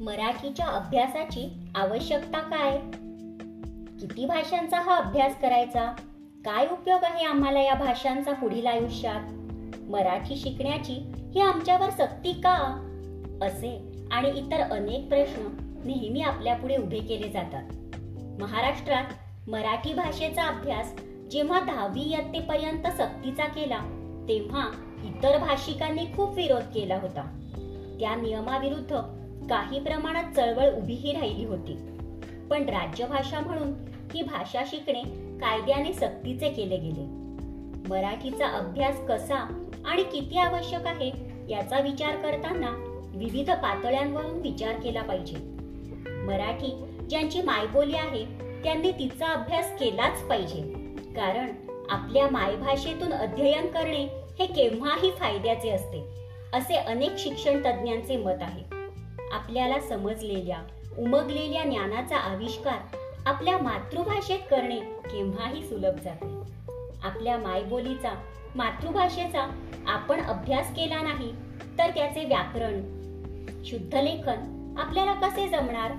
मराठीच्या अभ्यासाची आवश्यकता काय? किती भाषांचा हा अभ्यास करायचा? काय उपयोग आहे आम्हाला या भाषांचा पुढील आयुष्यात? मराठी शिकण्याची ही आमच्यावर सक्ती का? असे आणि इतर अनेक प्रश्न नेहमी आपल्यापुढे उभे केले जातात. महाराष्ट्रात मराठी भाषेचा अभ्यास जेव्हा दहावी इयत्तेपर्यंत सक्तीचा केला तेव्हा इतर भाषिकांनी खूप विरोध केला होता. त्या नियमाविरुद्ध काही प्रमाणात चळवळ उभीही राहिली होती. पण राज्यभाषा म्हणून ही भाषा शिकणे कायद्याने सक्तीचे केले गेले. मराठीचा अभ्यास कसा आणि किती आवश्यक आहे याचा विचार करताना विविध पातळ्यांवरून विचार केला पाहिजे. मराठी ज्यांची मायबोली आहे त्यांनी तिचा अभ्यास केलाच पाहिजे. कारण आपल्या मायभाषेतून अध्ययन करणे हे केव्हाही फायद्याचे असते असे अनेक शिक्षण तज्ज्ञांचे मत आहे. आपल्याला समजलेल्या उमगलेल्या ज्ञानाचा आविष्कार आपल्या मातृभाषेत करणे केव्हाही सुलभ जाते. आपल्या मायबोलीचा मातृभाषेचा आपण अभ्यास केला नाही तर त्याचे व्याकरण शुद्ध लेखन आपल्याला कसे जमणार?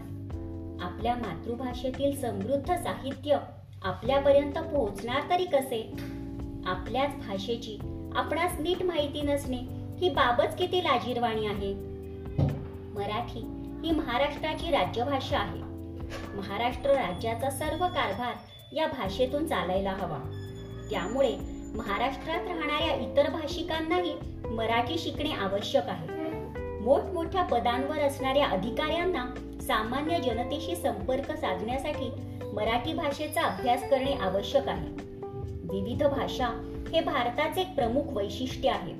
आपल्या मातृभाषेतील समृद्ध साहित्य आपल्यापर्यंत पोहोचणार तरी कसे? आपल्याच भाषेची आपणास नीट माहिती नसणे ही बाबच किती लाजीरवाणी आहे. मराठी ही महाराष्ट्राची राज्यभाषा आहे. महाराष्ट्र राज्याचा सर्व कारभार या भाषेतून चालायला हवा. त्यामुळे महाराष्ट्रात राहणाऱ्या इतर भाषिकांनाही मराठी शिकणे आवश्यक आहे. मोठमोठ्या पदांवर असणाऱ्या अधिकाऱ्यांना सामान्य जनतेशी संपर्क साधण्यासाठी मराठी भाषेचा अभ्यास करणे आवश्यक आहे. विविध भाषा हे भारताचे एक प्रमुख वैशिष्ट्य आहे.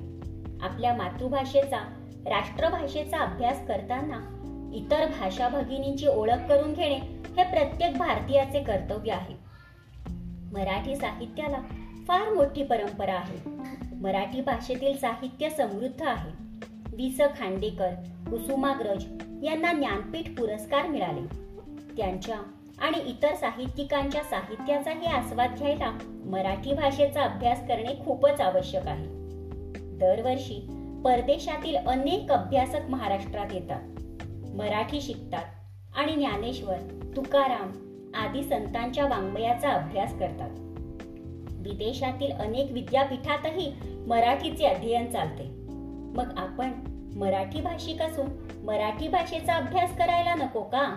आपल्या मातृभाषेचा राष्ट्रभाषेचा अभ्यास करताना इतर भाषा भगिनींची ओळख करून घेणे हे प्रत्येक भारतीयाचे कर्तव्य आहे. मराठी साहित्याला फार मोठी परंपरा आहे. मराठी भाषेतील साहित्य समृद्ध आहे. वि स खांडेकर कुसुमाग्रज यांना ज्ञानपीठ पुरस्कार मिळाले. त्यांच्या आणि इतर साहित्यिकांच्या साहित्याचाही आस्वाद घ्यायला मराठी भाषेचा अभ्यास करणे खूपच आवश्यक आहे. दरवर्षी परदेशातील अनेक अभ्यासक महाराष्ट्रात येतात. मराठी शिकतात आणि ज्ञानेश्वर तुकाराम आदी संतांच्या वाङ्मयाचा अभ्यास करतात. विदेशातील अनेक विद्यापीठातही मराठीचे अध्ययन चालते. मग आपण मराठी भाषिक असून मराठी भाषेचा अभ्यास करायला नको का?